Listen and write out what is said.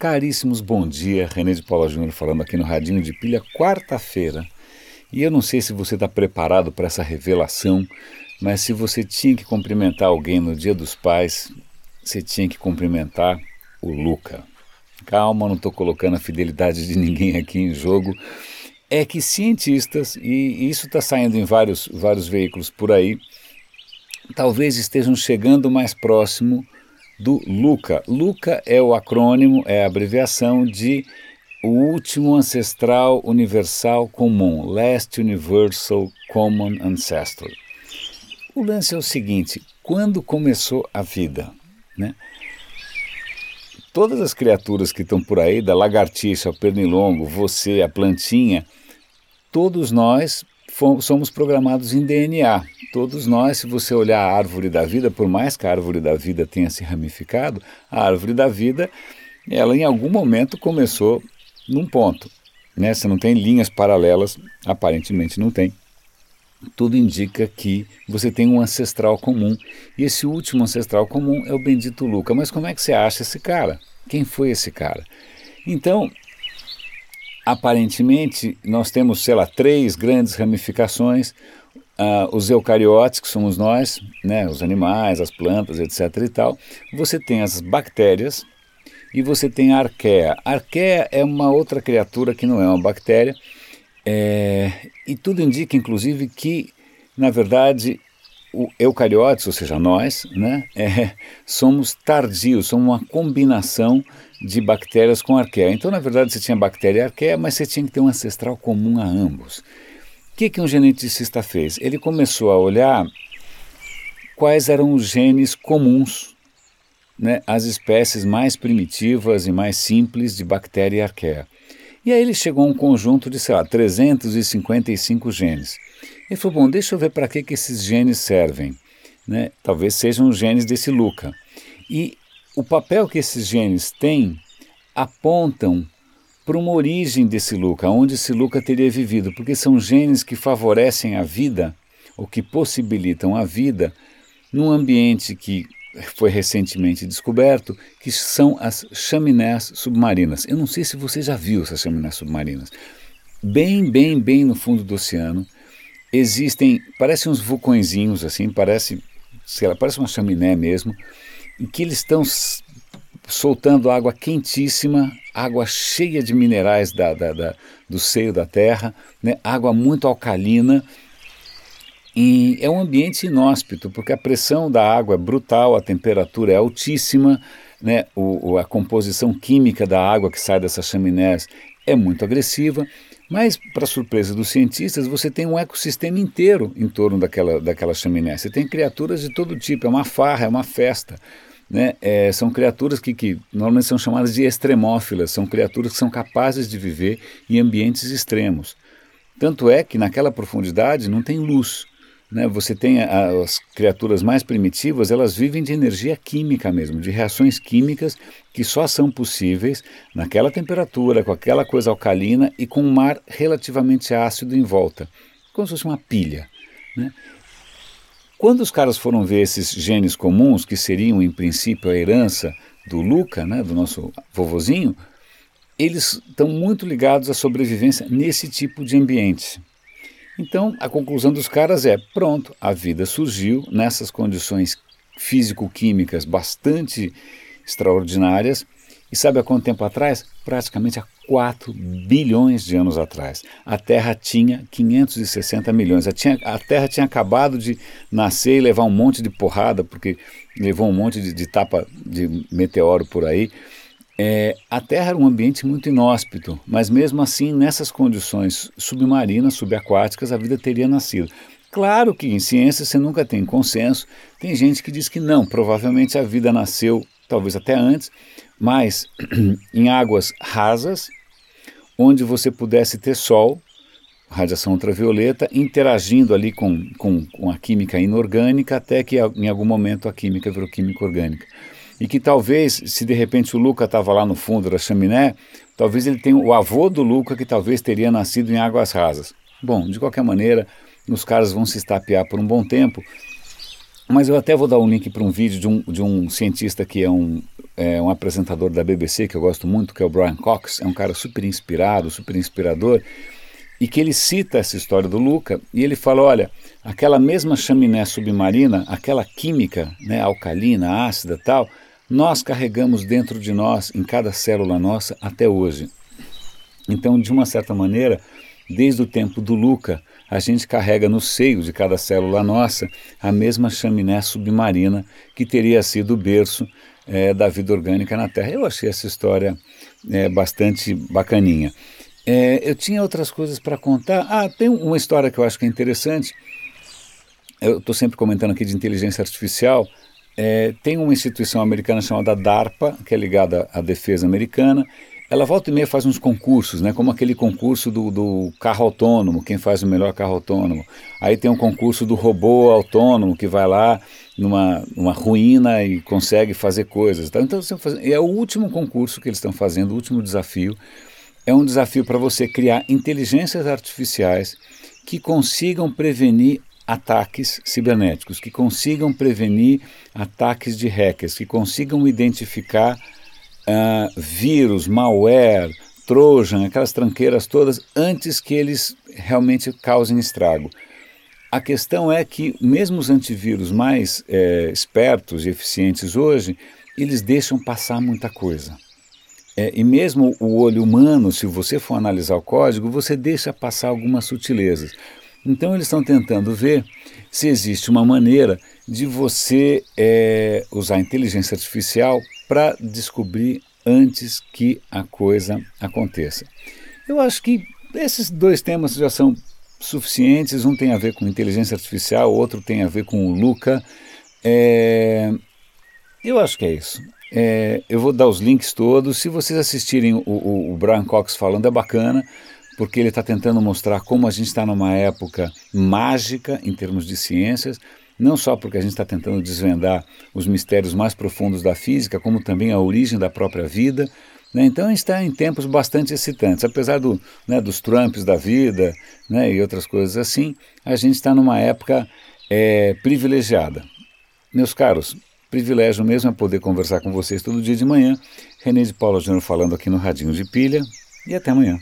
Caríssimos, bom dia. René de Paula Júnior falando aqui no Radinho de Pilha, quarta-feira. E eu não sei se você está preparado para essa revelação, mas se você tinha que cumprimentar alguém no Dia dos Pais, você tinha que cumprimentar o Luca. Calma, não estou colocando a fidelidade de ninguém aqui em jogo. É que cientistas, e isso está saindo em vários, vários veículos por aí, talvez estejam chegando mais próximo do LUCA. LUCA é o acrônimo, é a abreviação de o último ancestral universal comum, Last Universal Common Ancestor. O lance é o seguinte: quando começou a vida, né? Todas as criaturas que estão por aí, da lagartixa ao pernilongo, você, a plantinha, todos nós fomos, somos programados em DNA. Todos nós, se você olhar a árvore da vida, por mais que a árvore da vida tenha se ramificado, a árvore da vida, ela em algum momento começou num ponto. Né? Você não tem linhas paralelas, aparentemente não tem. Tudo indica que você tem um ancestral comum. E esse último ancestral comum é o bendito Luca. Mas como é que você acha esse cara? Quem foi esse cara? Então, aparentemente, nós temos, sei lá, três grandes ramificações. Uh, os eucariotes, que somos nós, né, os animais, as plantas, etc. e tal. Você tem as bactérias e você tem a arqueia. A arqueia é uma outra criatura que não é uma bactéria. É, e tudo indica, inclusive, que, na verdade, o eucariotes, ou seja, nós, né, é, somos tardios, somos uma combinação de bactérias com arqueia. Então, na verdade, você tinha bactéria e arqueia, mas você tinha que ter um ancestral comum a ambos. O que, que um geneticista fez? Ele começou a olhar quais eram os genes comuns né, às espécies mais primitivas e mais simples de bactéria e arqueia. E aí ele chegou a um conjunto de, sei lá, 355 genes. Ele falou, bom, deixa eu ver para que, que esses genes servem. Né? Talvez sejam os genes desse Luca. E o papel que esses genes têm apontam para uma origem desse Luca, onde esse Luca teria vivido, porque são genes que favorecem a vida, ou que possibilitam a vida, num ambiente que foi recentemente descoberto, que são as chaminés submarinas. Eu não sei se você já viu essas chaminés submarinas. Bem, bem, bem no fundo do oceano, existem, parecem uns vulcõezinhos assim, parece, sei lá, parece uma chaminé mesmo, em que eles estão soltando água quentíssima, água cheia de minerais da, da, da do seio da terra, né, água muito alcalina, e é um ambiente inóspito, porque a pressão da água é brutal, a temperatura é altíssima, né, o, a composição química da água que sai dessas chaminés é muito agressiva, mas, para surpresa dos cientistas, você tem um ecossistema inteiro em torno daquela, daquela chaminé. Você tem criaturas de todo tipo, é uma farra, é uma festa. Né? É, são criaturas que, que normalmente são chamadas de extremófilas, são criaturas que são capazes de viver em ambientes extremos. Tanto é que naquela profundidade não tem luz. Né? Você tem a, as criaturas mais primitivas, elas vivem de energia química mesmo, de reações químicas que só são possíveis naquela temperatura, com aquela coisa alcalina e com um mar relativamente ácido em volta, como se fosse uma pilha. Né? Quando os caras foram ver esses genes comuns, que seriam em princípio a herança do Luca, né, do nosso vovozinho, eles estão muito ligados à sobrevivência nesse tipo de ambiente. Então, a conclusão dos caras é: pronto, a vida surgiu nessas condições físico-químicas bastante extraordinárias. E sabe há quanto tempo atrás? Praticamente há 4 bilhões de anos atrás. A Terra tinha 560 milhões. A, tinha, a Terra tinha acabado de nascer e levar um monte de porrada, porque levou um monte de, de tapa de meteoro por aí. É, a Terra era um ambiente muito inóspito, mas mesmo assim, nessas condições submarinas, subaquáticas, a vida teria nascido. Claro que em ciência você nunca tem consenso, tem gente que diz que não, provavelmente a vida nasceu talvez até antes, mas em águas rasas, onde você pudesse ter sol, radiação ultravioleta, interagindo ali com, com, com a química inorgânica, até que em algum momento a química virou química orgânica e que talvez, se de repente o Luca estava lá no fundo da chaminé, talvez ele tenha o avô do Luca que talvez teria nascido em águas rasas. Bom, de qualquer maneira, os caras vão se estapear por um bom tempo, mas eu até vou dar um link para um vídeo de um, de um cientista que é um é, um apresentador da BBC que eu gosto muito, que é o Brian Cox, é um cara super inspirado, super inspirador, e que ele cita essa história do Luca e ele fala, olha, aquela mesma chaminé submarina, aquela química, né, alcalina, ácida, tal, nós carregamos dentro de nós, em cada célula nossa, até hoje. Então, de uma certa maneira, desde o tempo do Luca, a gente carrega no seio de cada célula nossa a mesma chaminé submarina que teria sido o berço é, da vida orgânica na Terra. Eu achei essa história é, bastante bacaninha. É, eu tinha outras coisas para contar. Ah, tem uma história que eu acho que é interessante. Eu estou sempre comentando aqui de inteligência artificial. É, tem uma instituição americana chamada DARPA, que é ligada à defesa americana, ela volta e meia faz uns concursos, né? Como aquele concurso do, do, carro autônomo, quem faz o melhor carro autônomo. Aí tem um concurso do robô autônomo que vai lá numa, numa ruína e consegue fazer coisas. Então, então é o último concurso que eles estão fazendo, o último desafio. É um desafio para você criar inteligências artificiais que consigam prevenir ataques cibernéticos, que consigam prevenir ataques de hackers, que consigam identificar uh, vírus, malware, trojan, aquelas tranqueiras todas, antes que eles realmente causem estrago. A questão é que, mesmo os antivírus mais é, espertos e eficientes hoje, eles deixam passar muita coisa. É, e mesmo o olho humano, se você for analisar o código, você deixa passar algumas sutilezas. Então, eles estão tentando ver se existe uma maneira de você é, usar a inteligência artificial para descobrir antes que a coisa aconteça. Eu acho que esses dois temas já são suficientes. Um tem a ver com inteligência artificial, outro tem a ver com o Luca. É, eu acho que é isso. É, eu vou dar os links todos. Se vocês assistirem o, o, o Brian Cox falando, é bacana, porque ele está tentando mostrar como a gente está numa época mágica em termos de ciências, não só porque a gente está tentando desvendar os mistérios mais profundos da física, como também a origem da própria vida. Né? Então está em tempos bastante excitantes, apesar do, né, dos Trumps da vida né, e outras coisas assim, a gente está numa época é, privilegiada. Meus caros, privilégio mesmo é poder conversar com vocês todo dia de manhã. René de Paula Júnior falando aqui no Radinho de Pilha e até amanhã.